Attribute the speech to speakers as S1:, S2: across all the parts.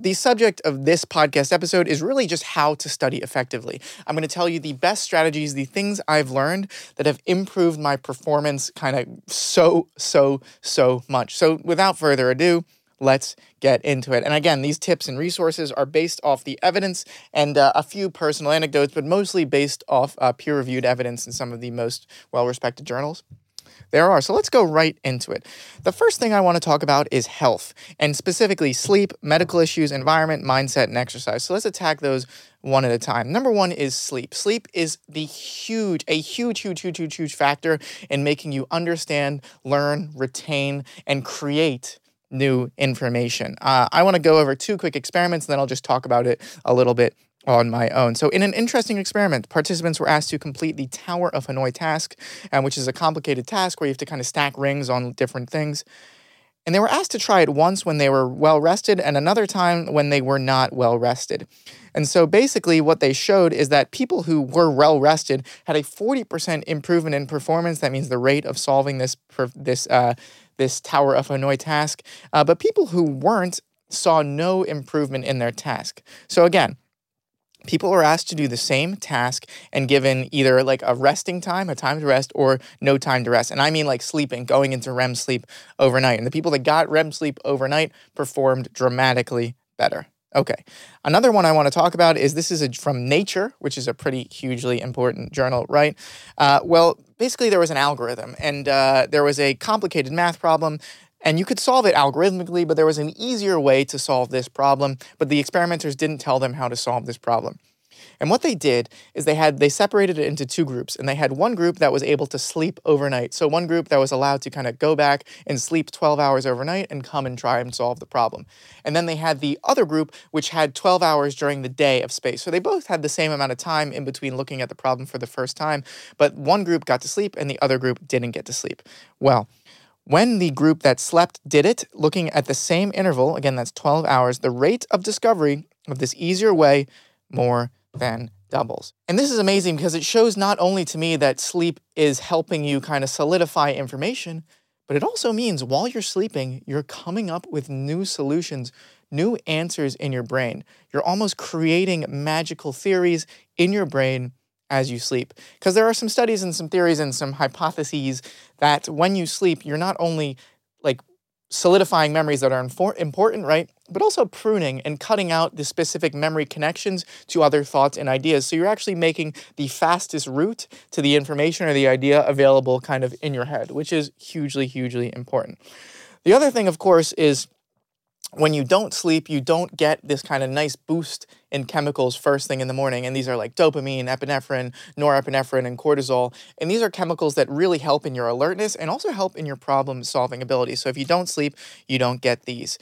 S1: The subject of this podcast episode is really just how to study effectively. I'm going to tell you the best strategies, the things I've learned that have improved my performance kind of so, so, so much. So, without further ado, let's get into it. And again, these tips and resources are based off the evidence and uh, a few personal anecdotes, but mostly based off uh, peer reviewed evidence in some of the most well respected journals there are. So let's go right into it. The first thing I want to talk about is health, and specifically sleep, medical issues, environment, mindset, and exercise. So let's attack those one at a time. Number one is sleep. Sleep is the huge, a huge, huge, huge, huge, huge factor in making you understand, learn, retain, and create new information. Uh, I want to go over two quick experiments, and then I'll just talk about it a little bit on my own. So, in an interesting experiment, participants were asked to complete the Tower of Hanoi task, um, which is a complicated task where you have to kind of stack rings on different things. And they were asked to try it once when they were well rested and another time when they were not well rested. And so basically, what they showed is that people who were well rested had a 40% improvement in performance. That means the rate of solving this, this, uh, this Tower of Hanoi task. Uh, but people who weren't saw no improvement in their task. So again, people are asked to do the same task and given either like a resting time, a time to rest, or no time to rest. And I mean like sleeping, going into REM sleep overnight. And the people that got REM sleep overnight performed dramatically better. Okay. Another one I want to talk about is this is a, from Nature, which is a pretty hugely important journal, right? Uh, well, basically, there was an algorithm and uh, there was a complicated math problem and you could solve it algorithmically, but there was an easier way to solve this problem, but the experimenters didn't tell them how to solve this problem. And what they did is they had they separated it into two groups and they had one group that was able to sleep overnight. So one group that was allowed to kind of go back and sleep 12 hours overnight and come and try and solve the problem. And then they had the other group which had 12 hours during the day of space. So they both had the same amount of time in between looking at the problem for the first time, but one group got to sleep and the other group didn't get to sleep. Well, when the group that slept did it, looking at the same interval, again, that's 12 hours, the rate of discovery of this easier way more than doubles. And this is amazing because it shows not only to me that sleep is helping you kind of solidify information, but it also means while you're sleeping, you're coming up with new solutions, new answers in your brain. You're almost creating magical theories in your brain as you sleep. Because there are some studies and some theories and some hypotheses that when you sleep, you're not only like solidifying memories that are infor- important, right? But also pruning and cutting out the specific memory connections to other thoughts and ideas. So you're actually making the fastest route to the information or the idea available kind of in your head, which is hugely, hugely important. The other thing, of course, is when you don't sleep, you don't get this kind of nice boost in chemicals first thing in the morning. And these are like dopamine, epinephrine, norepinephrine, and cortisol. And these are chemicals that really help in your alertness and also help in your problem solving ability. So if you don't sleep, you don't get these.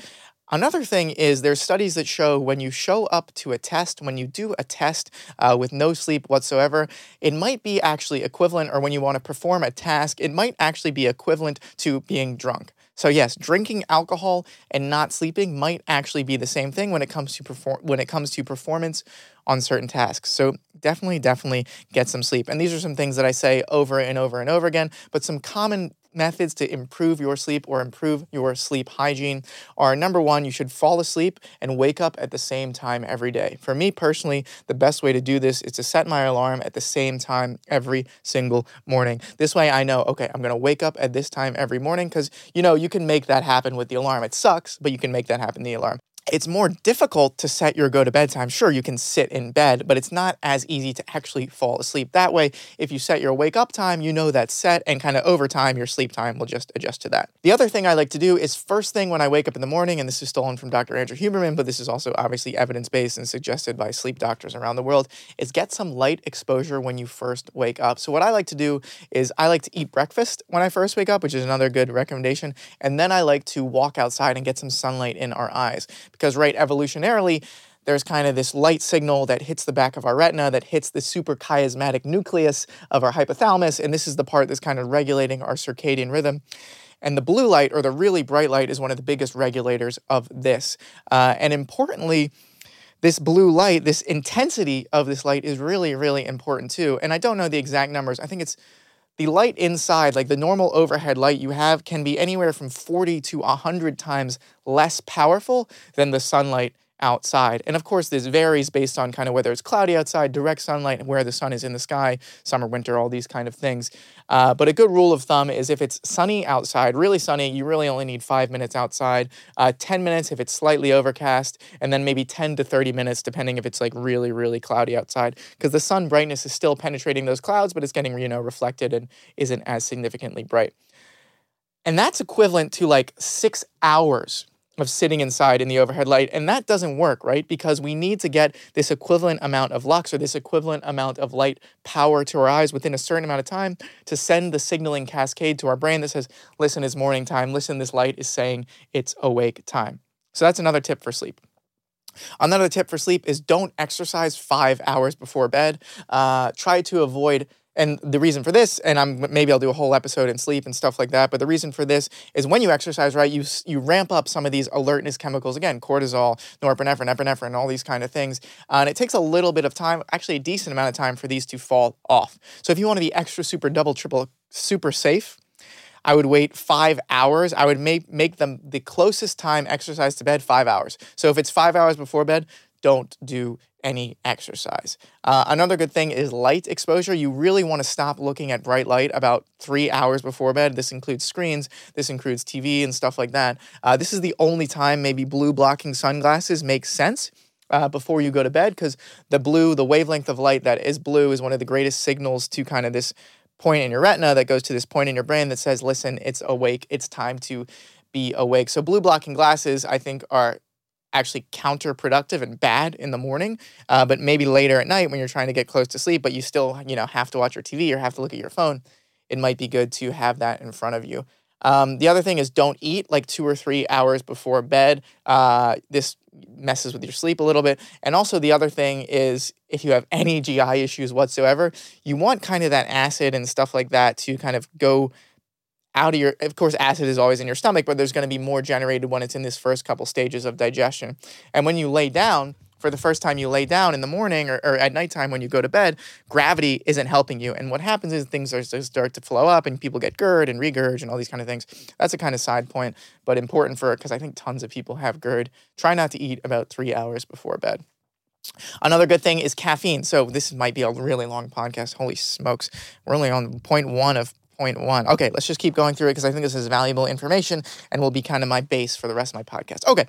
S1: Another thing is there's studies that show when you show up to a test, when you do a test uh, with no sleep whatsoever, it might be actually equivalent, or when you want to perform a task, it might actually be equivalent to being drunk. So yes, drinking alcohol and not sleeping might actually be the same thing when it comes to perform when it comes to performance on certain tasks. So definitely, definitely get some sleep. And these are some things that I say over and over and over again, but some common methods to improve your sleep or improve your sleep hygiene are number one, you should fall asleep and wake up at the same time every day. For me personally, the best way to do this is to set my alarm at the same time every single morning. This way I know, okay, I'm gonna wake up at this time every morning because you know you can make that happen with the alarm. It sucks, but you can make that happen the alarm it's more difficult to set your go to bed time. Sure, you can sit in bed, but it's not as easy to actually fall asleep. That way, if you set your wake up time, you know that's set, and kind of over time, your sleep time will just adjust to that. The other thing I like to do is first thing when I wake up in the morning, and this is stolen from Dr. Andrew Huberman, but this is also obviously evidence based and suggested by sleep doctors around the world, is get some light exposure when you first wake up. So, what I like to do is I like to eat breakfast when I first wake up, which is another good recommendation, and then I like to walk outside and get some sunlight in our eyes because right evolutionarily there's kind of this light signal that hits the back of our retina that hits the suprachiasmatic nucleus of our hypothalamus and this is the part that's kind of regulating our circadian rhythm. And the blue light or the really bright light is one of the biggest regulators of this. Uh, and importantly this blue light this intensity of this light is really really important too. And i don't know the exact numbers. I think it's the light inside, like the normal overhead light you have, can be anywhere from 40 to 100 times less powerful than the sunlight outside. And of course, this varies based on kind of whether it's cloudy outside, direct sunlight, and where the sun is in the sky, summer, winter, all these kind of things. Uh, but a good rule of thumb is if it's sunny outside, really sunny, you really only need five minutes outside, uh, 10 minutes if it's slightly overcast, and then maybe 10 to 30 minutes depending if it's like really, really cloudy outside. Because the sun brightness is still penetrating those clouds, but it's getting, you know, reflected and isn't as significantly bright. And that's equivalent to like six hours of sitting inside in the overhead light. And that doesn't work, right? Because we need to get this equivalent amount of lux or this equivalent amount of light power to our eyes within a certain amount of time to send the signaling cascade to our brain that says, listen, it's morning time. Listen, this light is saying it's awake time. So that's another tip for sleep. Another tip for sleep is don't exercise five hours before bed. Uh, try to avoid and the reason for this, and I'm maybe I'll do a whole episode in sleep and stuff like that. But the reason for this is when you exercise, right, you you ramp up some of these alertness chemicals again, cortisol, norepinephrine, epinephrine, all these kind of things, uh, and it takes a little bit of time, actually a decent amount of time, for these to fall off. So if you want to be extra, super, double, triple, super safe, I would wait five hours. I would make make them the closest time exercise to bed five hours. So if it's five hours before bed, don't do any exercise. Uh, another good thing is light exposure. You really want to stop looking at bright light about three hours before bed. This includes screens, this includes TV and stuff like that. Uh, this is the only time maybe blue blocking sunglasses makes sense. Uh, before you go to bed, because the blue, the wavelength of light that is blue, is one of the greatest signals to kind of this point in your retina that goes to this point in your brain that says, listen, it's awake, it's time to be awake. So, blue blocking glasses, I think, are actually counterproductive and bad in the morning, uh, but maybe later at night when you're trying to get close to sleep, but you still, you know, have to watch your TV or have to look at your phone, it might be good to have that in front of you. Um, the other thing is don't eat like two or three hours before bed. Uh, this messes with your sleep a little bit. And also, the other thing is if you have any GI issues whatsoever, you want kind of that acid and stuff like that to kind of go out of your of course acid is always in your stomach but there's going to be more generated when it's in this first couple stages of digestion and when you lay down for the first time you lay down in the morning or, or at nighttime when you go to bed gravity isn't helping you and what happens is things are, start to flow up and people get GERD and regurg and all these kind of things that's a kind of side point but important for because i think tons of people have GERD try not to eat about three hours before bed Another good thing is caffeine. So this might be a really long podcast. Holy smokes. We're only on point one of Point one. Okay, let's just keep going through it because I think this is valuable information and will be kind of my base for the rest of my podcast. Okay.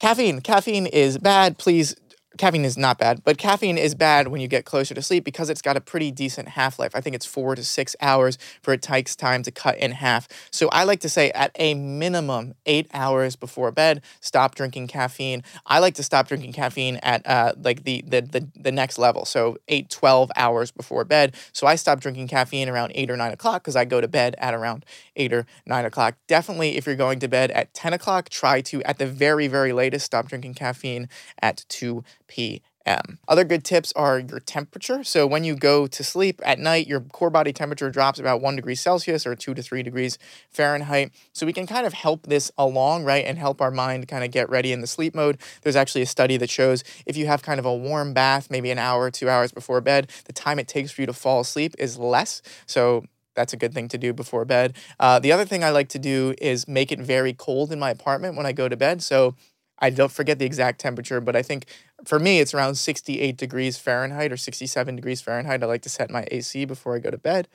S1: Caffeine. Caffeine is bad. Please caffeine is not bad, but caffeine is bad when you get closer to sleep because it's got a pretty decent half life. I think it's four to six hours for it takes time to cut in half. So I like to say at a minimum eight hours before bed, stop drinking caffeine. I like to stop drinking caffeine at uh, like the, the the the next level. So eight twelve hours before bed. So I stop drinking caffeine around eight or nine o'clock because I go to bed at around eight or nine o'clock. Definitely, if you're going to bed at 10 o'clock, try to at the very, very latest stop drinking caffeine at 2 p.m. Other good tips are your temperature. So when you go to sleep at night, your core body temperature drops about one degree Celsius or two to three degrees Fahrenheit. So we can kind of help this along, right, and help our mind kind of get ready in the sleep mode. There's actually a study that shows if you have kind of a warm bath, maybe an hour, two hours before bed, the time it takes for you to fall asleep is less. So that's a good thing to do before bed. Uh, the other thing I like to do is make it very cold in my apartment when I go to bed. So I don't forget the exact temperature, but I think for me it's around 68 degrees Fahrenheit or 67 degrees Fahrenheit. I like to set my AC before I go to bed.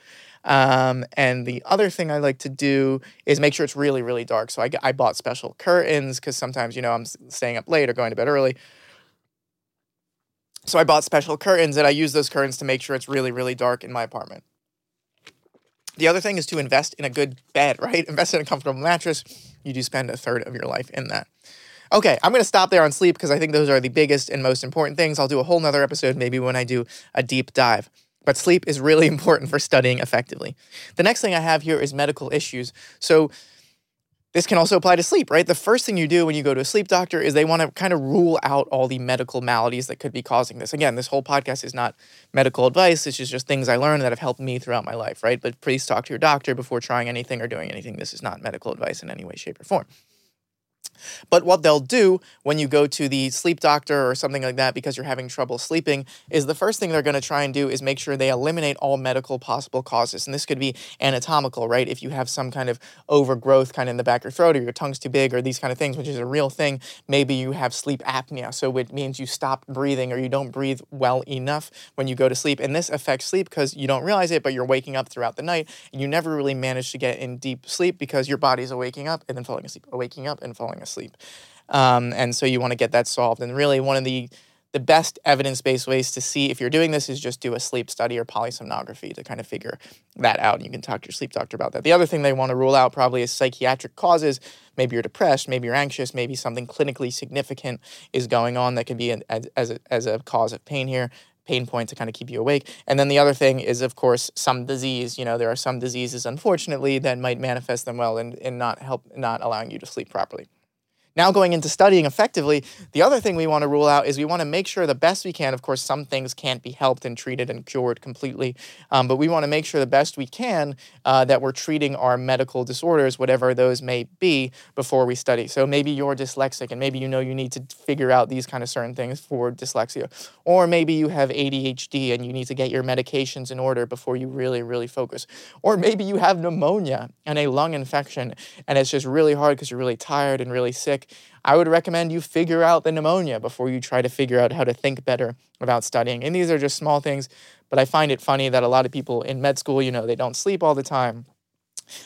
S1: Um, and the other thing I like to do is make sure it's really, really dark. So I, I bought special curtains because sometimes, you know, I'm staying up late or going to bed early. So I bought special curtains and I use those curtains to make sure it's really, really dark in my apartment. The other thing is to invest in a good bed, right? Invest in a comfortable mattress. You do spend a third of your life in that. Okay, I'm going to stop there on sleep because I think those are the biggest and most important things. I'll do a whole nother episode maybe when I do a deep dive. But sleep is really important for studying effectively. The next thing I have here is medical issues. So, this can also apply to sleep, right? The first thing you do when you go to a sleep doctor is they want to kind of rule out all the medical maladies that could be causing this. Again, this whole podcast is not medical advice, it's just things I learned that have helped me throughout my life, right? But please talk to your doctor before trying anything or doing anything. This is not medical advice in any way, shape, or form. But what they'll do when you go to the sleep doctor or something like that because you're having trouble sleeping is the first thing they're going to try and do is make sure they eliminate all medical possible causes. And this could be anatomical, right? If you have some kind of overgrowth kind of in the back of your throat or your tongue's too big or these kind of things, which is a real thing, maybe you have sleep apnea. So it means you stop breathing or you don't breathe well enough when you go to sleep. And this affects sleep because you don't realize it, but you're waking up throughout the night and you never really manage to get in deep sleep because your body's waking up and then falling asleep, waking up and falling asleep. Um, and so you want to get that solved. And really, one of the the best evidence-based ways to see if you're doing this is just do a sleep study or polysomnography to kind of figure that out. And you can talk to your sleep doctor about that. The other thing they want to rule out probably is psychiatric causes. Maybe you're depressed, maybe you're anxious, maybe something clinically significant is going on that can be an, as, as, a, as a cause of pain here pain point to kind of keep you awake. And then the other thing is, of course, some disease. You know, there are some diseases, unfortunately, that might manifest them well and, and not help, not allowing you to sleep properly. Now, going into studying effectively, the other thing we want to rule out is we want to make sure the best we can. Of course, some things can't be helped and treated and cured completely, um, but we want to make sure the best we can uh, that we're treating our medical disorders, whatever those may be, before we study. So maybe you're dyslexic and maybe you know you need to figure out these kind of certain things for dyslexia. Or maybe you have ADHD and you need to get your medications in order before you really, really focus. Or maybe you have pneumonia and a lung infection and it's just really hard because you're really tired and really sick I would recommend you figure out the pneumonia before you try to figure out how to think better about studying. And these are just small things, but I find it funny that a lot of people in med school, you know, they don't sleep all the time.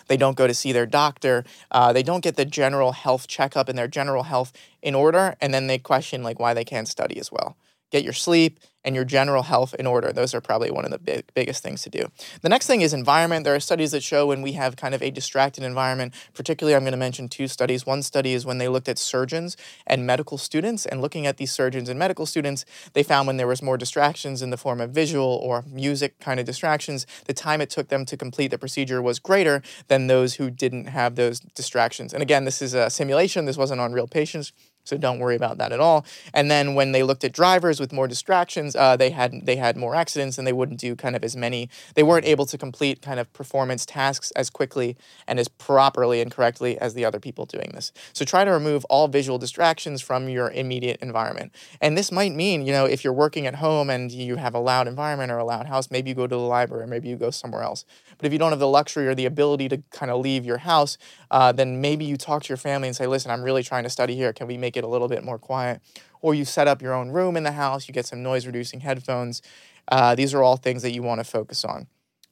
S1: They don't go to see their doctor. Uh, they don't get the general health checkup and their general health in order. And then they question like why they can't study as well. Get your sleep, and your general health in order. Those are probably one of the big, biggest things to do. The next thing is environment. There are studies that show when we have kind of a distracted environment, particularly I'm going to mention two studies. One study is when they looked at surgeons and medical students, and looking at these surgeons and medical students, they found when there was more distractions in the form of visual or music kind of distractions, the time it took them to complete the procedure was greater than those who didn't have those distractions. And again, this is a simulation. This wasn't on real patients. So don't worry about that at all. And then when they looked at drivers with more distractions, uh, they had they had more accidents and they wouldn't do kind of as many. They weren't able to complete kind of performance tasks as quickly and as properly and correctly as the other people doing this. So try to remove all visual distractions from your immediate environment. And this might mean, you know, if you're working at home and you have a loud environment or a loud house, maybe you go to the library maybe you go somewhere else. But if you don't have the luxury or the ability to kind of leave your house, uh, then maybe you talk to your family and say, listen, I'm really trying to study here. Can we make it a little bit more quiet? Or you set up your own room in the house, you get some noise reducing headphones. Uh, these are all things that you want to focus on.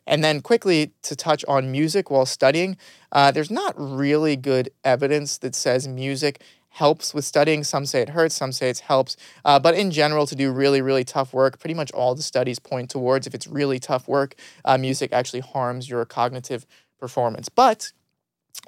S1: And then quickly to touch on music while studying, uh, there's not really good evidence that says music helps with studying. Some say it hurts, some say it helps. Uh, but in general, to do really, really tough work, pretty much all the studies point towards if it's really tough work, uh, music actually harms your cognitive performance. But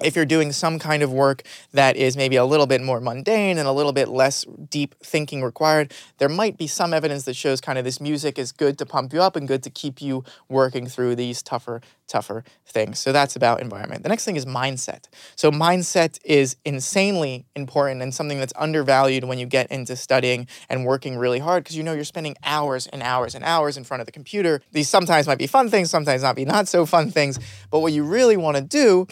S1: if you're doing some kind of work that is maybe a little bit more mundane and a little bit less deep thinking required, there might be some evidence that shows kind of this music is good to pump you up and good to keep you working through these tougher, tougher things. So that's about environment. The next thing is mindset. So mindset is insanely important and something that's undervalued when you get into studying and working really hard because you know you're spending hours and hours and hours in front of the computer. These sometimes might be fun things, sometimes not be not so fun things, but what you really want to do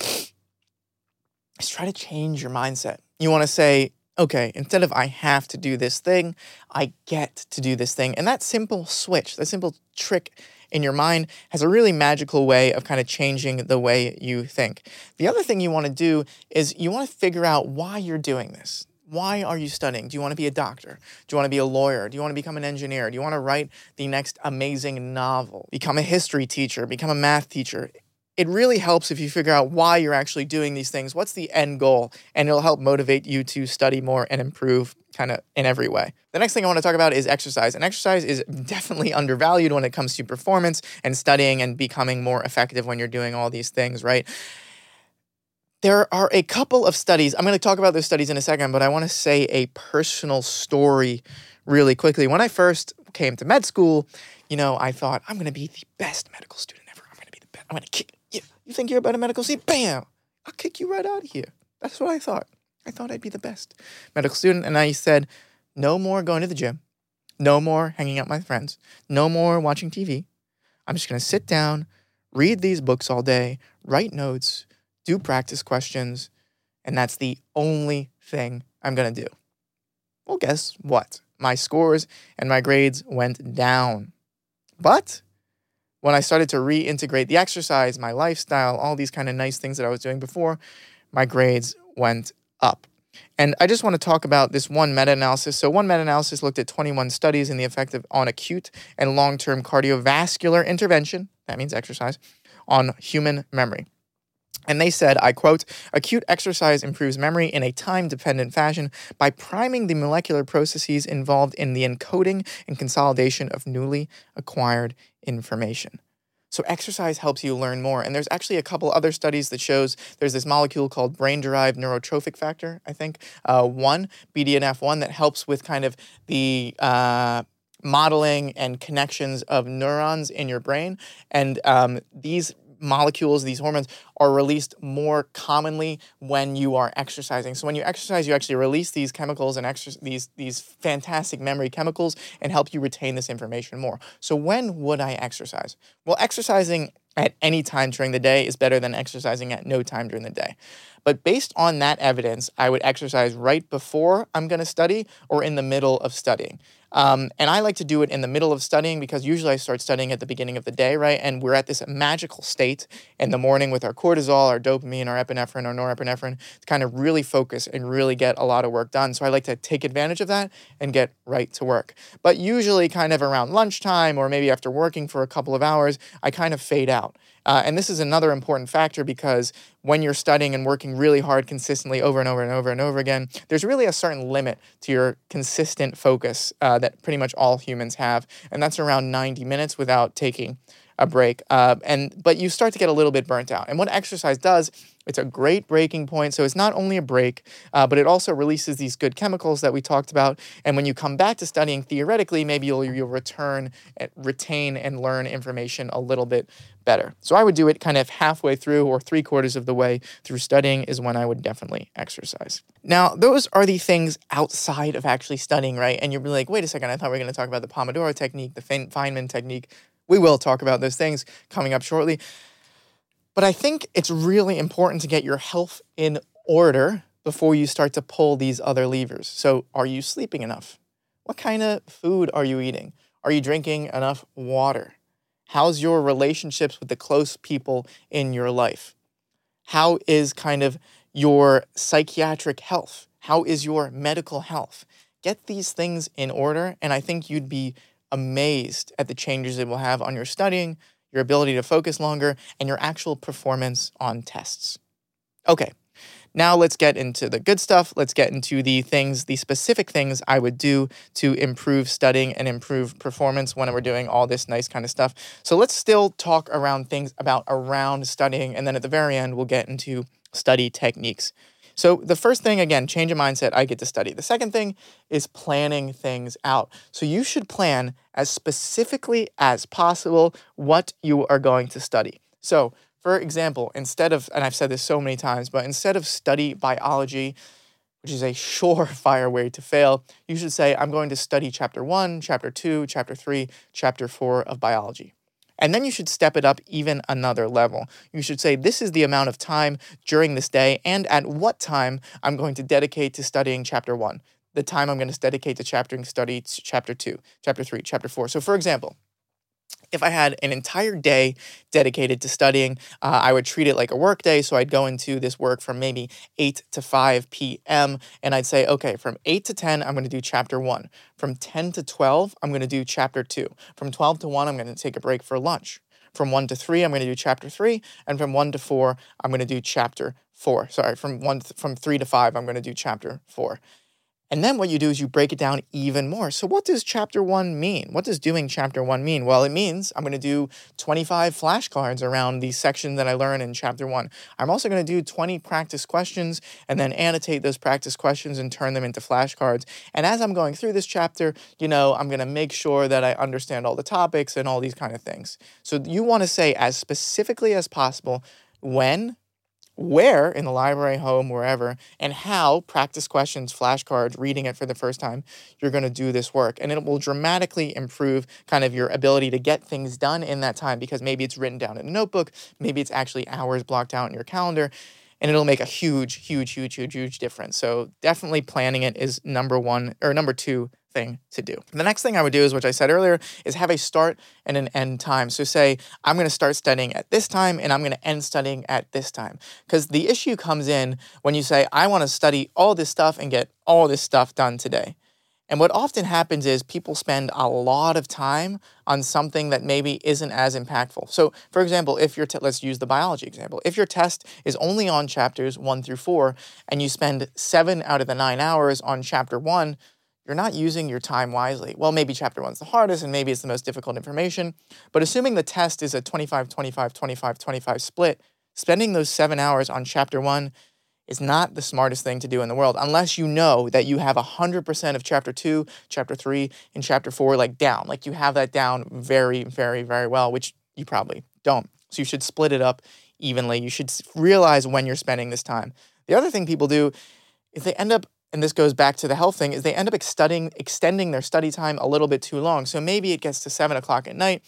S1: is try to change your mindset. You want to say, okay, instead of I have to do this thing, I get to do this thing. And that simple switch, that simple trick in your mind has a really magical way of kind of changing the way you think. The other thing you want to do is you want to figure out why you're doing this. Why are you studying? Do you want to be a doctor? Do you want to be a lawyer? Do you want to become an engineer? Do you want to write the next amazing novel? Become a history teacher? Become a math teacher? It really helps if you figure out why you're actually doing these things. What's the end goal? And it'll help motivate you to study more and improve kind of in every way. The next thing I want to talk about is exercise. And exercise is definitely undervalued when it comes to performance and studying and becoming more effective when you're doing all these things, right? There are a couple of studies. I'm going to talk about those studies in a second, but I want to say a personal story really quickly. When I first came to med school, you know, I thought I'm going to be the best medical student ever. I'm going to be the best. I'm going to kick you think you're a medical student? Bam! I'll kick you right out of here. That's what I thought. I thought I'd be the best medical student. And I said, no more going to the gym. No more hanging out with my friends. No more watching TV. I'm just going to sit down, read these books all day, write notes, do practice questions, and that's the only thing I'm going to do. Well, guess what? My scores and my grades went down. But when I started to reintegrate the exercise, my lifestyle, all these kind of nice things that I was doing before, my grades went up. And I just want to talk about this one meta analysis. So, one meta analysis looked at 21 studies in the effect of, on acute and long term cardiovascular intervention, that means exercise, on human memory. And they said, I quote, acute exercise improves memory in a time dependent fashion by priming the molecular processes involved in the encoding and consolidation of newly acquired information. So exercise helps you learn more. And there's actually a couple other studies that shows there's this molecule called brain-derived neurotrophic factor, I think, uh, one, BDNF1, that helps with kind of the uh, modeling and connections of neurons in your brain. And um, these molecules, these hormones, are released more commonly when you are exercising. So when you exercise, you actually release these chemicals and exer- these these fantastic memory chemicals and help you retain this information more. So when would I exercise? Well, exercising at any time during the day is better than exercising at no time during the day. But based on that evidence, I would exercise right before I'm going to study or in the middle of studying. Um, and I like to do it in the middle of studying because usually I start studying at the beginning of the day, right? And we're at this magical state in the morning with our cortisol, our dopamine, our epinephrine, our norepinephrine to kind of really focus and really get a lot of work done. So I like to take advantage of that and get right to work. But usually, kind of around lunchtime or maybe after working for a couple of hours, I kind of fade out. Uh, and this is another important factor because when you're studying and working really hard consistently over and over and over and over again, there's really a certain limit to your consistent focus uh, that pretty much all humans have. And that's around 90 minutes without taking a break. Uh, and but you start to get a little bit burnt out. And what exercise does it's a great breaking point. So it's not only a break, uh, but it also releases these good chemicals that we talked about. And when you come back to studying theoretically, maybe you'll, you'll return, eh, retain, and learn information a little bit better. So I would do it kind of halfway through or three quarters of the way through studying is when I would definitely exercise. Now, those are the things outside of actually studying, right? And you're like, wait a second, I thought we were going to talk about the Pomodoro technique, the Feynman technique. We will talk about those things coming up shortly. But I think it's really important to get your health in order before you start to pull these other levers. So, are you sleeping enough? What kind of food are you eating? Are you drinking enough water? How's your relationships with the close people in your life? How is kind of your psychiatric health? How is your medical health? Get these things in order, and I think you'd be amazed at the changes it will have on your studying, your ability to focus longer, and your actual performance on tests. Okay, now let's get into the good stuff. Let's get into the things, the specific things I would do to improve studying and improve performance when we're doing all this nice kind of stuff. So let's still talk around things about around studying, and then at the very end, we'll get into study techniques. So the first thing, again, change of mindset, I get to study. The second thing is planning things out. So you should plan as specifically as possible what you are going to study. So, for example, instead of, and I've said this so many times, but instead of study biology, which is a surefire way to fail, you should say, I'm going to study chapter one, chapter two, chapter three, chapter four of biology. And then you should step it up even another level. You should say, This is the amount of time during this day, and at what time I'm going to dedicate to studying chapter one, the time I'm going to dedicate to chapter study chapter two, chapter three, chapter four. So, for example, if I had an entire day dedicated to studying, uh, I would treat it like a work day. So I'd go into this work from maybe 8 to 5 p.m. And I'd say, okay, from 8 to 10, I'm going to do chapter one. From 10 to 12, I'm going to do chapter two. From 12 to 1, I'm going to take a break for lunch. From 1 to 3, I'm going to do chapter 3. And from 1 to 4, I'm going to do chapter 4. Sorry, from, one th- from 3 to 5, I'm going to do chapter 4. And then what you do is you break it down even more. So, what does chapter one mean? What does doing chapter one mean? Well, it means I'm going to do 25 flashcards around the section that I learn in chapter one. I'm also going to do 20 practice questions and then annotate those practice questions and turn them into flashcards. And as I'm going through this chapter, you know, I'm going to make sure that I understand all the topics and all these kind of things. So, you want to say as specifically as possible when, where in the library, home, wherever, and how practice questions, flashcards, reading it for the first time, you're going to do this work. And it will dramatically improve kind of your ability to get things done in that time because maybe it's written down in a notebook, maybe it's actually hours blocked out in your calendar. and it'll make a huge, huge, huge, huge, huge difference. So definitely planning it is number one or number two thing to do. The next thing I would do is, which I said earlier, is have a start and an end time. So say, I'm going to start studying at this time and I'm going to end studying at this time. Because the issue comes in when you say, I want to study all this stuff and get all this stuff done today. And what often happens is people spend a lot of time on something that maybe isn't as impactful. So, for example, if your te- let's use the biology example. If your test is only on chapters 1 through 4 and you spend 7 out of the 9 hours on chapter 1, you're not using your time wisely. Well, maybe chapter 1's the hardest and maybe it's the most difficult information, but assuming the test is a 25 25 25 25 split, spending those 7 hours on chapter 1 is not the smartest thing to do in the world unless you know that you have 100% of chapter 2, chapter 3, and chapter 4 like down. Like you have that down very, very, very well, which you probably don't. So you should split it up evenly. You should realize when you're spending this time. The other thing people do is they end up and this goes back to the health thing, is they end up studying, extending their study time a little bit too long. So maybe it gets to seven o'clock at night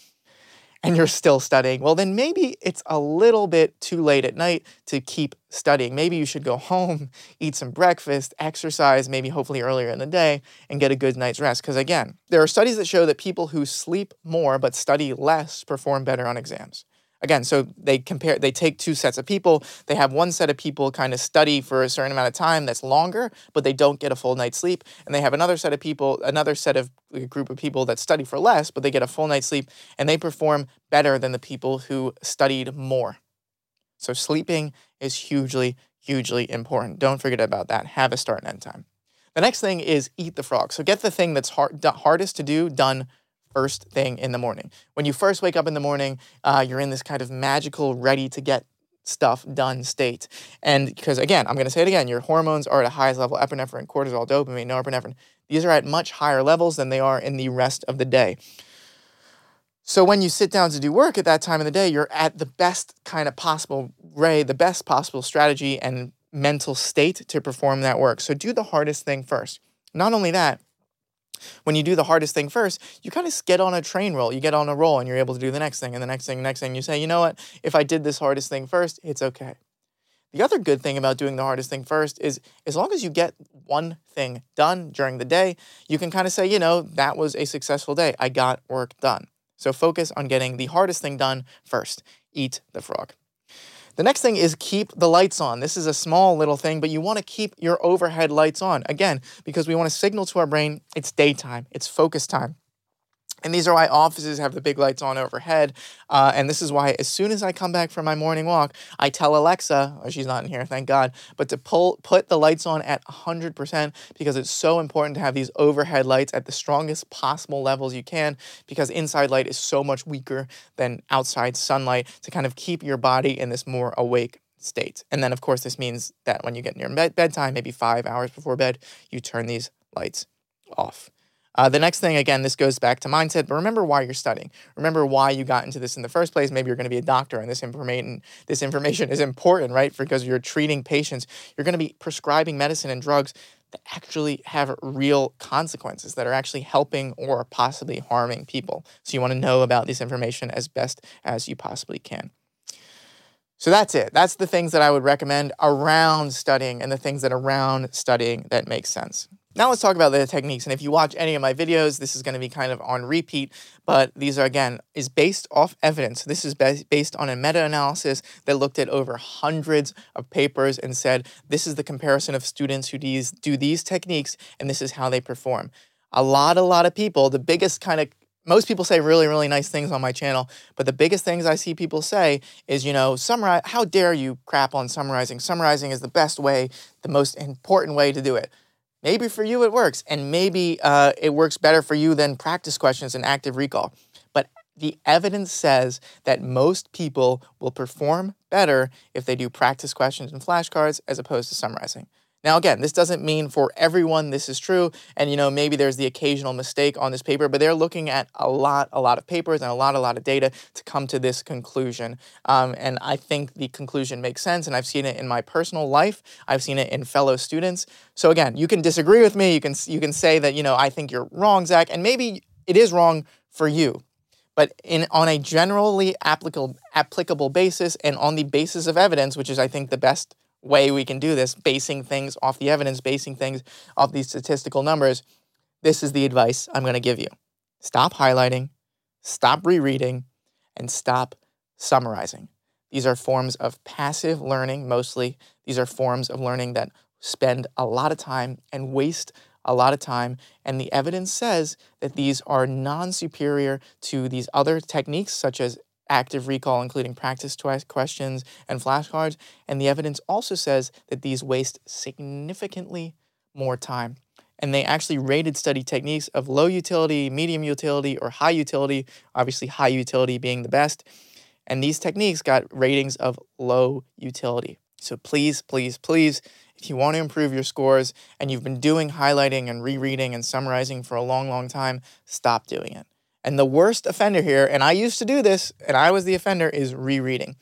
S1: and you're still studying, well, then maybe it's a little bit too late at night to keep studying. Maybe you should go home, eat some breakfast, exercise, maybe hopefully earlier in the day, and get a good night's rest. Because again, there are studies that show that people who sleep more but study less perform better on exams. Again, so they compare, they take two sets of people. They have one set of people kind of study for a certain amount of time that's longer, but they don't get a full night's sleep. And they have another set of people, another set of a group of people that study for less, but they get a full night's sleep and they perform better than the people who studied more. So sleeping is hugely, hugely important. Don't forget about that. Have a start and end time. The next thing is eat the frog. So get the thing that's hard, hardest to do done first thing in the morning. When you first wake up in the morning, uh, you're in this kind of magical, ready to get stuff done state. And because again, I'm going to say it again, your hormones are at a highest level epinephrine, cortisol, dopamine, norepinephrine. These are at much higher levels than they are in the rest of the day. So when you sit down to do work at that time of the day, you're at the best kind of possible way, the best possible strategy and mental state to perform that work. So do the hardest thing first. Not only that, when you do the hardest thing first, you kind of get on a train roll. You get on a roll and you're able to do the next thing and the next thing, next thing. You say, you know what? If I did this hardest thing first, it's okay. The other good thing about doing the hardest thing first is as long as you get one thing done during the day, you can kind of say, you know, that was a successful day. I got work done. So focus on getting the hardest thing done first. Eat the frog. The next thing is keep the lights on. This is a small little thing, but you want to keep your overhead lights on. Again, because we want to signal to our brain it's daytime, it's focus time. And these are why offices have the big lights on overhead. Uh, and this is why, as soon as I come back from my morning walk, I tell Alexa, oh, she's not in here, thank God, but to pull put the lights on at 100% because it's so important to have these overhead lights at the strongest possible levels you can because inside light is so much weaker than outside sunlight to kind of keep your body in this more awake state. And then, of course, this means that when you get near bed- bedtime, maybe five hours before bed, you turn these lights off. Uh, the next thing, again, this goes back to mindset, but remember why you're studying. Remember why you got into this in the first place. Maybe you're going to be a doctor, and this information this information is important, right? Because you're treating patients. You're going to be prescribing medicine and drugs that actually have real consequences that are actually helping or possibly harming people. So you want to know about this information as best as you possibly can. So that's it. That's the things that I would recommend around studying and the things that around studying that make sense. Now let's talk about the techniques. And if you watch any of my videos, this is going to be kind of on repeat, but these are again is based off evidence. This is based on a meta-analysis that looked at over hundreds of papers and said this is the comparison of students who these, do these techniques and this is how they perform. A lot, a lot of people, the biggest kind of most people say really, really nice things on my channel, but the biggest things I see people say is, you know, summarize, how dare you crap on summarizing? Summarizing is the best way, the most important way to do it. Maybe for you it works, and maybe uh, it works better for you than practice questions and active recall. But the evidence says that most people will perform better if they do practice questions and flashcards as opposed to summarizing. Now, again, this doesn't mean for everyone this is true. And, you know, maybe there's the occasional mistake on this paper, but they're looking at a lot, a lot of papers and a lot, a lot of data to come to this conclusion. Um, and I think the conclusion makes sense. And I've seen it in my personal life. I've seen it in fellow students. So again, you can disagree with me. You can, you can say that, you know, I think you're wrong, Zach. And maybe it is wrong for you. But in on a generally applicable applicable basis and on the basis of evidence, which is I think the best way we can do this, basing things off the evidence, basing things off these statistical numbers, this is the advice I'm going to give you. Stop highlighting, stop rereading, and stop summarizing. These are forms of passive learning mostly. These are forms of learning that spend a lot of time and waste a lot of time. And the evidence says that these are non superior to these other techniques, such as active recall, including practice questions and flashcards. And the evidence also says that these waste significantly more time. And they actually rated study techniques of low utility, medium utility, or high utility, obviously, high utility being the best. And these techniques got ratings of low utility. So please, please, please, if you want to improve your scores and you've been doing highlighting and rereading and summarizing for a long, long time, stop doing it. And the worst offender here, and I used to do this, and I was the offender, is rereading.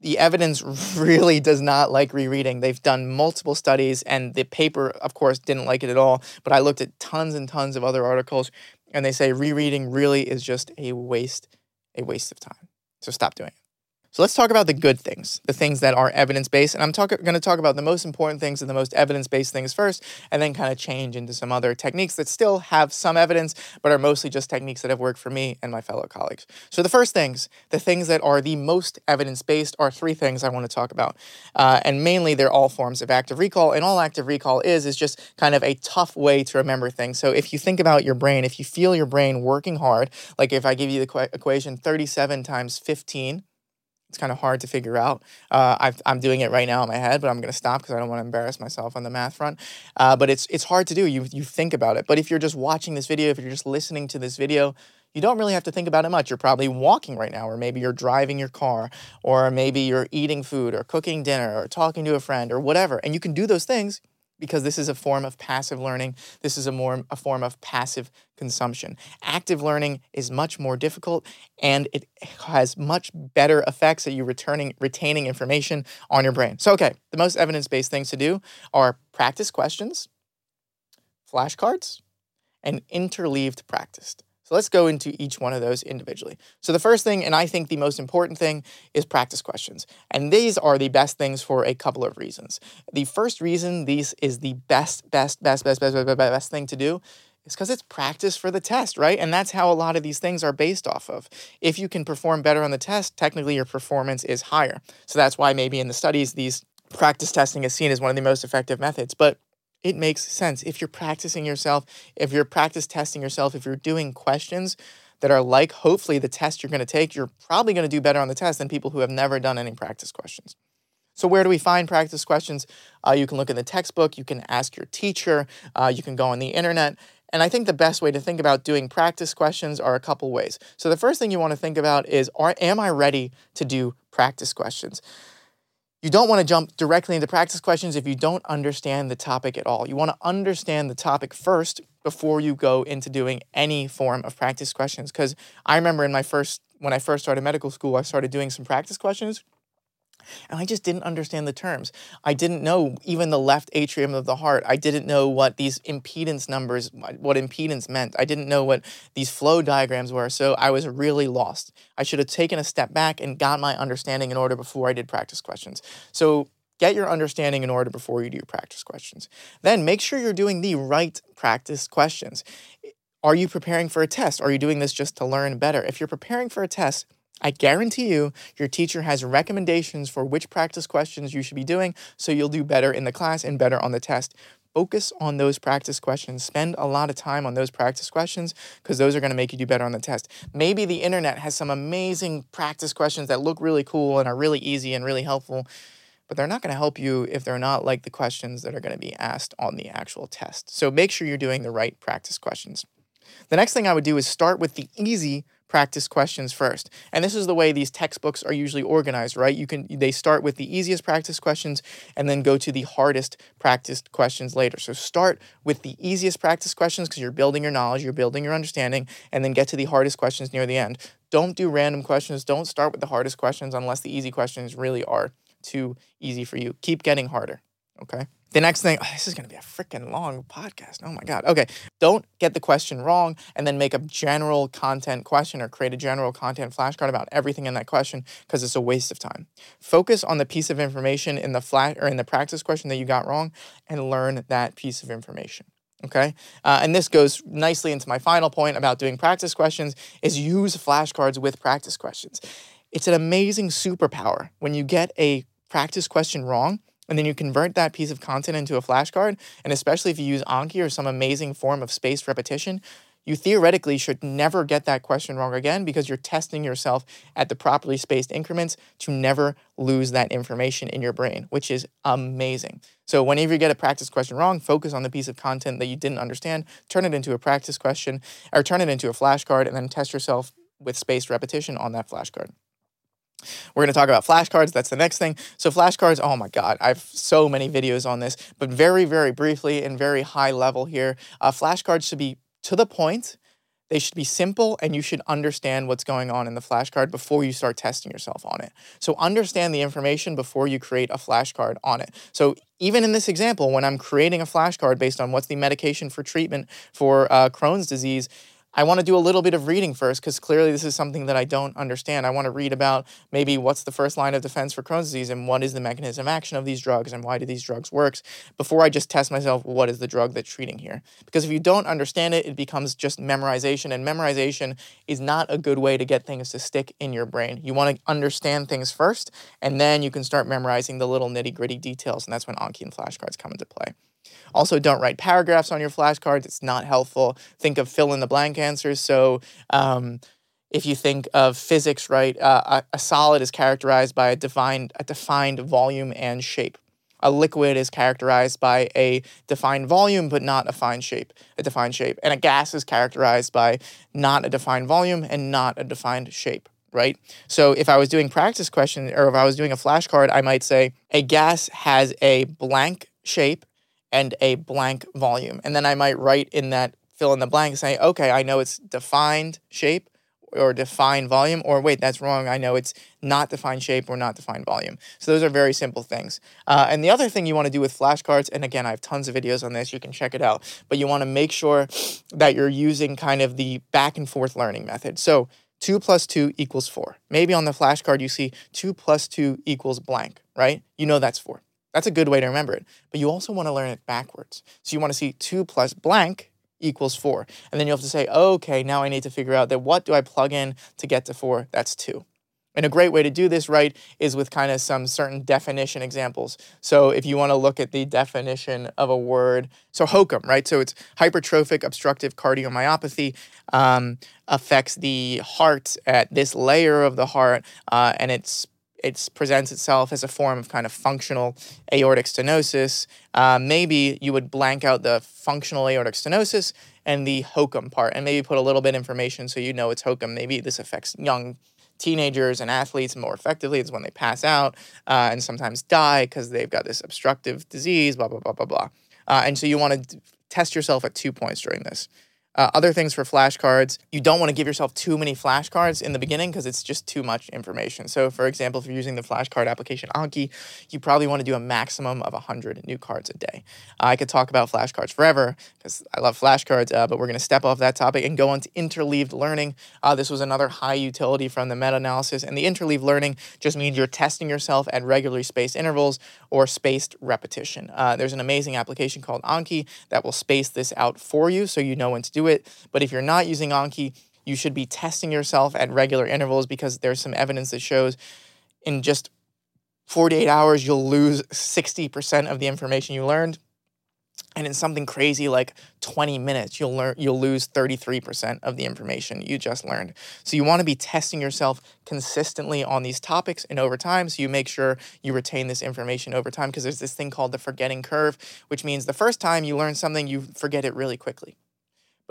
S1: The evidence really does not like rereading. They've done multiple studies, and the paper, of course, didn't like it at all. But I looked at tons and tons of other articles, and they say rereading really is just a waste, a waste of time. So stop doing it. So let's talk about the good things, the things that are evidence based. And I'm talk- going to talk about the most important things and the most evidence based things first, and then kind of change into some other techniques that still have some evidence, but are mostly just techniques that have worked for me and my fellow colleagues. So the first things, the things that are the most evidence based, are three things I want to talk about. Uh, and mainly they're all forms of active recall. And all active recall is, is just kind of a tough way to remember things. So if you think about your brain, if you feel your brain working hard, like if I give you the qu- equation 37 times 15, it's kind of hard to figure out. Uh, i am doing it right now in my head, but I'm going to stop because I don't want to embarrass myself on the math front. Uh, but it's it's hard to do. You you think about it. But if you're just watching this video, if you're just listening to this video, you don't really have to think about it much. You're probably walking right now, or maybe you're driving your car, or maybe you're eating food, or cooking dinner, or talking to a friend, or whatever. And you can do those things because this is a form of passive learning. This is a more a form of passive consumption. Active learning is much more difficult and it has much better effects at you returning retaining information on your brain. So okay, the most evidence-based things to do are practice questions, flashcards, and interleaved practice. So let's go into each one of those individually. So the first thing, and I think the most important thing, is practice questions. And these are the best things for a couple of reasons. The first reason these is the best, best, best, best, best, best, best, thing to do is because it's practice for the test, right? And that's how a lot of these things are based off of. If you can perform better on the test, technically your performance is higher. So that's why maybe in the studies, these practice testing is seen as one of the most effective methods. But it makes sense. If you're practicing yourself, if you're practice testing yourself, if you're doing questions that are like hopefully the test you're going to take, you're probably going to do better on the test than people who have never done any practice questions. So, where do we find practice questions? Uh, you can look in the textbook, you can ask your teacher, uh, you can go on the internet. And I think the best way to think about doing practice questions are a couple ways. So, the first thing you want to think about is are, Am I ready to do practice questions? You don't want to jump directly into practice questions if you don't understand the topic at all. You want to understand the topic first before you go into doing any form of practice questions. Because I remember in my first, when I first started medical school, I started doing some practice questions and I just didn't understand the terms. I didn't know even the left atrium of the heart. I didn't know what these impedance numbers, what impedance meant. I didn't know what these flow diagrams were. So I was really lost. I should have taken a step back and got my understanding in order before I did practice questions. So get your understanding in order before you do your practice questions. Then make sure you're doing the right practice questions. Are you preparing for a test? Are you doing this just to learn better? If you're preparing for a test, I guarantee you, your teacher has recommendations for which practice questions you should be doing so you'll do better in the class and better on the test. Focus on those practice questions. Spend a lot of time on those practice questions because those are going to make you do better on the test. Maybe the internet has some amazing practice questions that look really cool and are really easy and really helpful, but they're not going to help you if they're not like the questions that are going to be asked on the actual test. So make sure you're doing the right practice questions. The next thing I would do is start with the easy practice questions first. And this is the way these textbooks are usually organized, right? You can they start with the easiest practice questions and then go to the hardest practice questions later. So start with the easiest practice questions because you're building your knowledge, you're building your understanding, and then get to the hardest questions near the end. Don't do random questions. Don't start with the hardest questions unless the easy questions really are too easy for you. Keep getting harder. Okay. The next thing, oh, this is going to be a freaking long podcast. Oh my God. Okay. Don't get the question wrong and then make a general content question or create a general content flashcard about everything in that question because it's a waste of time. Focus on the piece of information in the flat or in the practice question that you got wrong and learn that piece of information. Okay. Uh, and this goes nicely into my final point about doing practice questions is use flashcards with practice questions. It's an amazing superpower when you get a practice question wrong and then you convert that piece of content into a flashcard, and especially if you use Anki or some amazing form of spaced repetition, you theoretically should never get that question wrong again because you're testing yourself at the properly spaced increments to never lose that information in your brain, which is amazing. So, whenever you get a practice question wrong, focus on the piece of content that you didn't understand, turn it into a practice question, or turn it into a flashcard, and then test yourself with spaced repetition on that flashcard. We're going to talk about flashcards. That's the next thing. So, flashcards, oh my God, I have so many videos on this, but very, very briefly and very high level here. Uh, flashcards should be to the point. They should be simple and you should understand what's going on in the flashcard before you start testing yourself on it. So, understand the information before you create a flashcard on it. So, even in this example, when I'm creating a flashcard based on what's the medication for treatment for uh, Crohn's disease, I want to do a little bit of reading first because clearly this is something that I don't understand. I want to read about maybe what's the first line of defense for Crohn's disease and what is the mechanism of action of these drugs and why do these drugs work before I just test myself what is the drug that's treating here. Because if you don't understand it, it becomes just memorization and memorization is not a good way to get things to stick in your brain. You want to understand things first and then you can start memorizing the little nitty-gritty details and that's when Anki and flashcards come into play. Also, don't write paragraphs on your flashcards. It's not helpful. Think of fill in the blank answers. So, um, if you think of physics, right, uh, a, a solid is characterized by a defined, a defined volume and shape. A liquid is characterized by a defined volume but not a defined shape, a defined shape. And a gas is characterized by not a defined volume and not a defined shape, right? So if I was doing practice question or if I was doing a flashcard, I might say a gas has a blank shape and a blank volume. And then I might write in that fill in the blank say, okay, I know it's defined shape or defined volume, or wait, that's wrong. I know it's not defined shape or not defined volume. So those are very simple things. Uh, and the other thing you want to do with flashcards, and again, I have tons of videos on this, you can check it out, but you want to make sure that you're using kind of the back and forth learning method. So 2 plus 2 equals 4. Maybe on the flashcard you see 2 plus 2 equals blank, right? You know that's 4. That's a good way to remember it. But you also want to learn it backwards. So you want to see 2 plus blank equals 4. And then you have to say, okay, now I need to figure out that what do I plug in to get to 4? That's 2. And a great way to do this, right, is with kind of some certain definition examples. So if you want to look at the definition of a word, so HOCM, right? So it's hypertrophic obstructive cardiomyopathy, um, affects the heart at this layer of the heart, uh, and it's it presents itself as a form of kind of functional aortic stenosis. Uh, maybe you would blank out the functional aortic stenosis and the HOCM part, and maybe put a little bit information so you know it's HOCM. Maybe this affects young teenagers and athletes more effectively. It's when they pass out uh, and sometimes die because they've got this obstructive disease, blah, blah, blah, blah, blah. Uh, and so you want to test yourself at two points during this. Uh, other things for flashcards, you don't want to give yourself too many flashcards in the beginning because it's just too much information. So, for example, if you're using the flashcard application Anki, you probably want to do a maximum of 100 new cards a day. Uh, I could talk about flashcards forever because I love flashcards, uh, but we're going to step off that topic and go on to interleaved learning. Uh, this was another high utility from the meta analysis. And the interleaved learning just means you're testing yourself at regularly spaced intervals or spaced repetition. Uh, there's an amazing application called Anki that will space this out for you so you know when to do it. But if you're not using Anki, you should be testing yourself at regular intervals because there's some evidence that shows in just 48 hours you'll lose 60% of the information you learned and in something crazy like 20 minutes you'll learn you'll lose 33% of the information you just learned so you want to be testing yourself consistently on these topics and over time so you make sure you retain this information over time because there's this thing called the forgetting curve which means the first time you learn something you forget it really quickly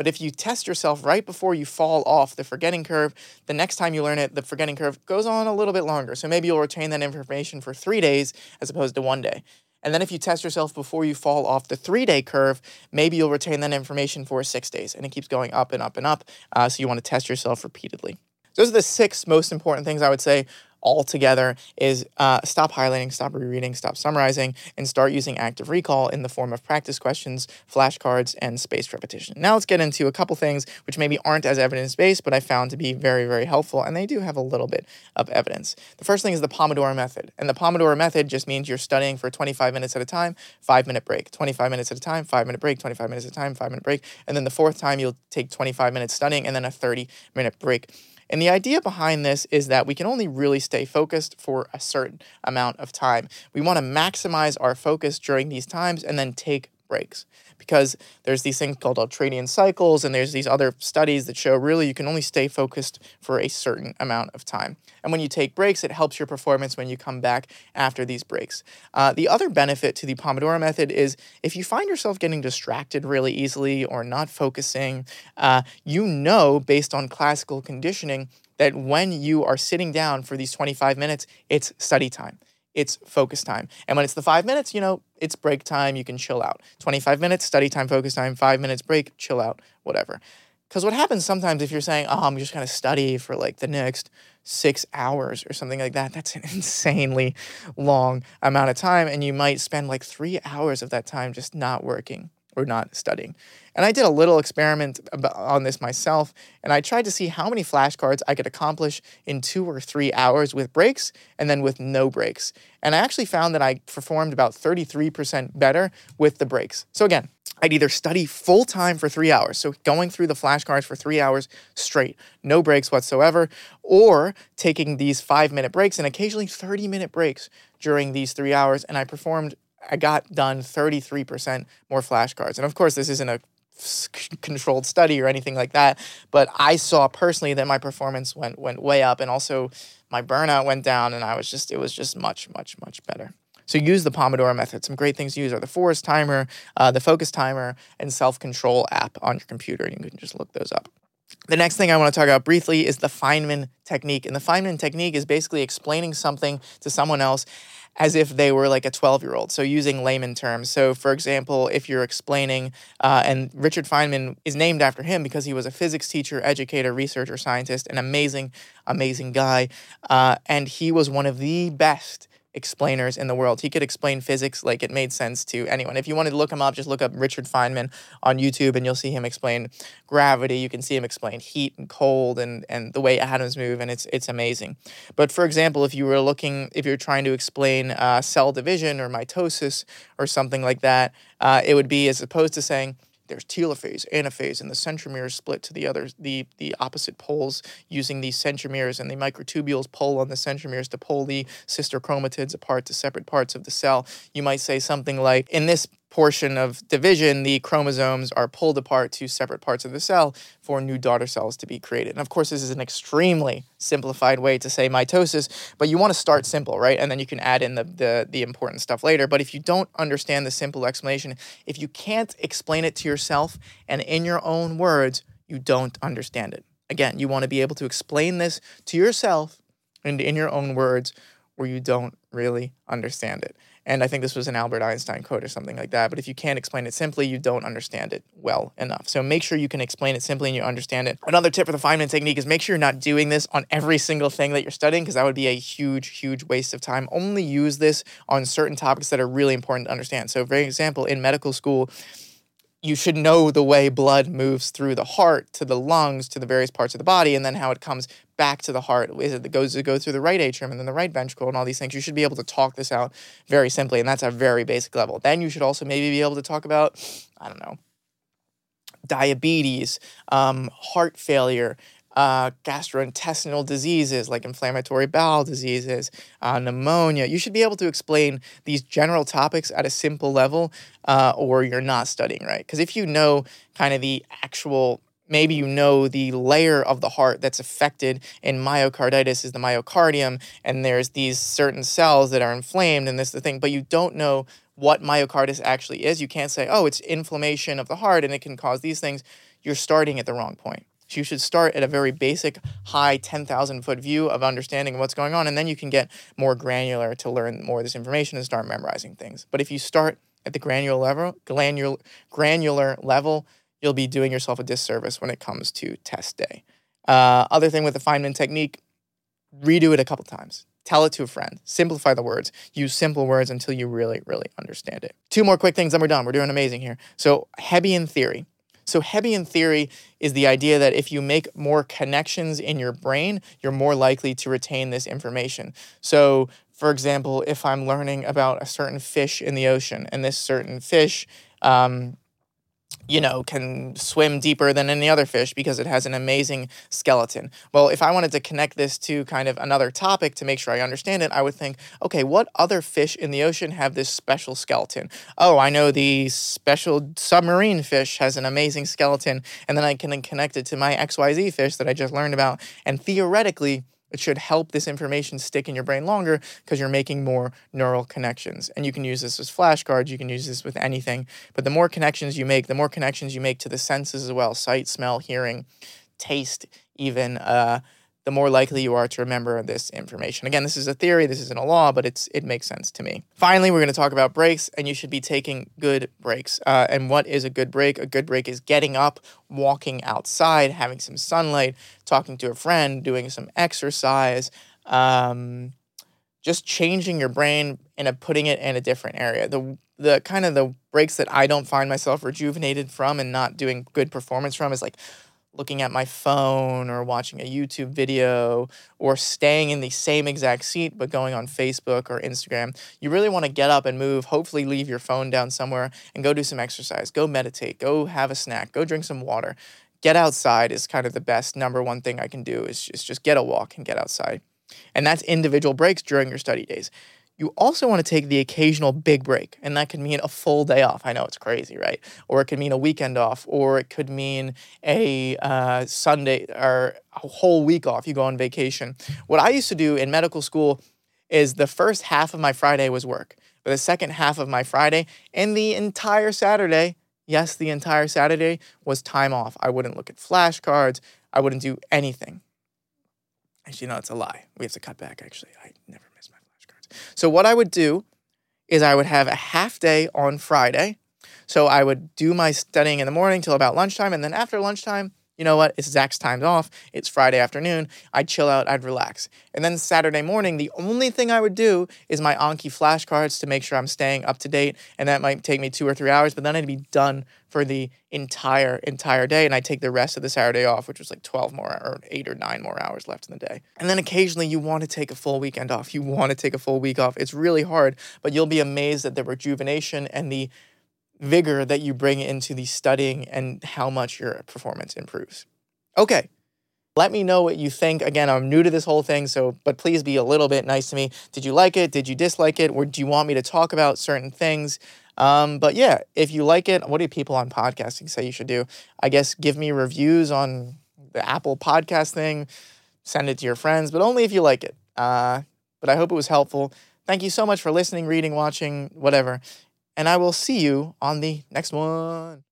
S1: but if you test yourself right before you fall off the forgetting curve, the next time you learn it, the forgetting curve goes on a little bit longer. So maybe you'll retain that information for three days as opposed to one day. And then if you test yourself before you fall off the three day curve, maybe you'll retain that information for six days. And it keeps going up and up and up. Uh, so you want to test yourself repeatedly. Those are the six most important things I would say altogether is uh, stop highlighting, stop rereading, stop summarizing, and start using active recall in the form of practice questions, flashcards, and spaced repetition. Now let's get into a couple things which maybe aren't as evidence based, but I found to be very, very helpful, and they do have a little bit of evidence. The first thing is the Pomodoro method. And the Pomodoro method just means you're studying for 25 minutes at a time, five minute break, 25 minutes at a time, five minute break, 25 minutes at a time, five minute break. And then the fourth time, you'll take 25 minutes studying and then a 30 minute break. And the idea behind this is that we can only really stay focused for a certain amount of time. We want to maximize our focus during these times and then take breaks because there's these things called ultradian cycles and there's these other studies that show really you can only stay focused for a certain amount of time and when you take breaks it helps your performance when you come back after these breaks uh, the other benefit to the pomodoro method is if you find yourself getting distracted really easily or not focusing uh, you know based on classical conditioning that when you are sitting down for these 25 minutes it's study time it's focus time. And when it's the five minutes, you know, it's break time. You can chill out. 25 minutes, study time, focus time, five minutes, break, chill out, whatever. Because what happens sometimes if you're saying, oh, I'm just going to study for like the next six hours or something like that, that's an insanely long amount of time. And you might spend like three hours of that time just not working or not studying. And I did a little experiment on this myself, and I tried to see how many flashcards I could accomplish in two or three hours with breaks and then with no breaks. And I actually found that I performed about 33% better with the breaks. So again, I'd either study full time for three hours, so going through the flashcards for three hours straight, no breaks whatsoever, or taking these five minute breaks and occasionally 30 minute breaks during these three hours. And I performed I got done 33% more flashcards. And of course, this isn't a controlled study or anything like that, but I saw personally that my performance went went way up and also my burnout went down and I was just it was just much much much better. So use the Pomodoro method. Some great things to use are the Forest timer, uh, the Focus timer, and Self Control app on your computer. You can just look those up. The next thing I want to talk about briefly is the Feynman technique. And the Feynman technique is basically explaining something to someone else as if they were like a 12 year old. So, using layman terms. So, for example, if you're explaining, uh, and Richard Feynman is named after him because he was a physics teacher, educator, researcher, scientist, an amazing, amazing guy. Uh, and he was one of the best explainers in the world. He could explain physics like it made sense to anyone. If you wanted to look him up, just look up Richard Feynman on YouTube and you'll see him explain gravity. You can see him explain heat and cold and, and the way atoms move, and it's it's amazing. But for example, if you were looking, if you're trying to explain uh, cell division or mitosis or something like that, uh, it would be as opposed to saying, there's telophase, anaphase, and the centromeres split to the other the the opposite poles using these centromeres, and the microtubules pull on the centromeres to pull the sister chromatids apart to separate parts of the cell. You might say something like, in this portion of division, the chromosomes are pulled apart to separate parts of the cell for new daughter cells to be created. And of course, this is an extremely simplified way to say mitosis, but you want to start simple, right? And then you can add in the, the, the important stuff later. But if you don't understand the simple explanation, if you can't explain it to yourself and in your own words, you don't understand it. Again, you want to be able to explain this to yourself and in your own words, or you don't really understand it. And I think this was an Albert Einstein quote or something like that. But if you can't explain it simply, you don't understand it well enough. So make sure you can explain it simply and you understand it. Another tip for the Feynman technique is make sure you're not doing this on every single thing that you're studying because that would be a huge, huge waste of time. Only use this on certain topics that are really important to understand. So, for example, in medical school, you should know the way blood moves through the heart to the lungs to the various parts of the body and then how it comes back to the heart. Is it goes to go through the right atrium and then the right ventricle and all these things. You should be able to talk this out very simply and that's a very basic level. Then you should also maybe be able to talk about i don't know diabetes um, heart failure uh, gastrointestinal diseases like inflammatory bowel diseases, uh, pneumonia. You should be able to explain these general topics at a simple level, uh, or you're not studying right. Because if you know kind of the actual maybe you know the layer of the heart that's affected in myocarditis is the myocardium and there's these certain cells that are inflamed and this is the thing but you don't know what myocarditis actually is you can't say oh it's inflammation of the heart and it can cause these things you're starting at the wrong point so you should start at a very basic, high 10,000 foot view of understanding what's going on, and then you can get more granular to learn more of this information and start memorizing things. But if you start at the granular level, granular, granular level, you'll be doing yourself a disservice when it comes to test day. Uh, other thing with the Feynman technique, redo it a couple times. Tell it to a friend. Simplify the words. Use simple words until you really, really understand it. Two more quick things, then we're done. We're doing amazing here. So, Hebbian theory. So, Hebbian theory is the idea that if you make more connections in your brain, you're more likely to retain this information. So, for example, if I'm learning about a certain fish in the ocean and this certain fish um, you know, can swim deeper than any other fish because it has an amazing skeleton. Well, if I wanted to connect this to kind of another topic to make sure I understand it, I would think, okay, what other fish in the ocean have this special skeleton? Oh, I know the special submarine fish has an amazing skeleton, and then I can connect it to my XYZ fish that I just learned about. And theoretically, it should help this information stick in your brain longer because you're making more neural connections. And you can use this as flashcards, you can use this with anything. But the more connections you make, the more connections you make to the senses as well sight, smell, hearing, taste, even. Uh, the more likely you are to remember this information. Again, this is a theory, this isn't a law, but it's it makes sense to me. Finally, we're going to talk about breaks, and you should be taking good breaks. Uh, and what is a good break? A good break is getting up, walking outside, having some sunlight, talking to a friend, doing some exercise, um, just changing your brain and putting it in a different area. The the kind of the breaks that I don't find myself rejuvenated from and not doing good performance from is like looking at my phone or watching a YouTube video or staying in the same exact seat but going on Facebook or Instagram. You really want to get up and move, hopefully leave your phone down somewhere and go do some exercise, go meditate, go have a snack, go drink some water. Get outside is kind of the best number one thing I can do is just, just get a walk and get outside. And that's individual breaks during your study days. You also want to take the occasional big break, and that could mean a full day off. I know it's crazy, right? Or it could mean a weekend off, or it could mean a uh, Sunday or a whole week off. You go on vacation. What I used to do in medical school is the first half of my Friday was work, but the second half of my Friday and the entire Saturday, yes, the entire Saturday was time off. I wouldn't look at flashcards. I wouldn't do anything. Actually, no, it's a lie. We have to cut back, actually. I never so what I would do is I would have a half day on Friday. So I would do my studying in the morning till about lunchtime, and then after lunchtime, you know what? It's Zach's time off. It's Friday afternoon. I'd chill out, I'd relax. And then Saturday morning, the only thing I would do is my Anki flashcards to make sure I'm staying up to date. And that might take me two or three hours, but then I'd be done for the entire, entire day. And I'd take the rest of the Saturday off, which was like 12 more or eight or nine more hours left in the day. And then occasionally you want to take a full weekend off. You want to take a full week off. It's really hard, but you'll be amazed at the rejuvenation and the vigor that you bring into the studying and how much your performance improves. Okay. Let me know what you think. Again, I'm new to this whole thing, so but please be a little bit nice to me. Did you like it? Did you dislike it? Or do you want me to talk about certain things? Um, but yeah, if you like it, what do people on podcasting say you should do? I guess give me reviews on the Apple podcast thing, send it to your friends, but only if you like it. Uh, but I hope it was helpful. Thank you so much for listening, reading, watching, whatever and I will see you on the next one.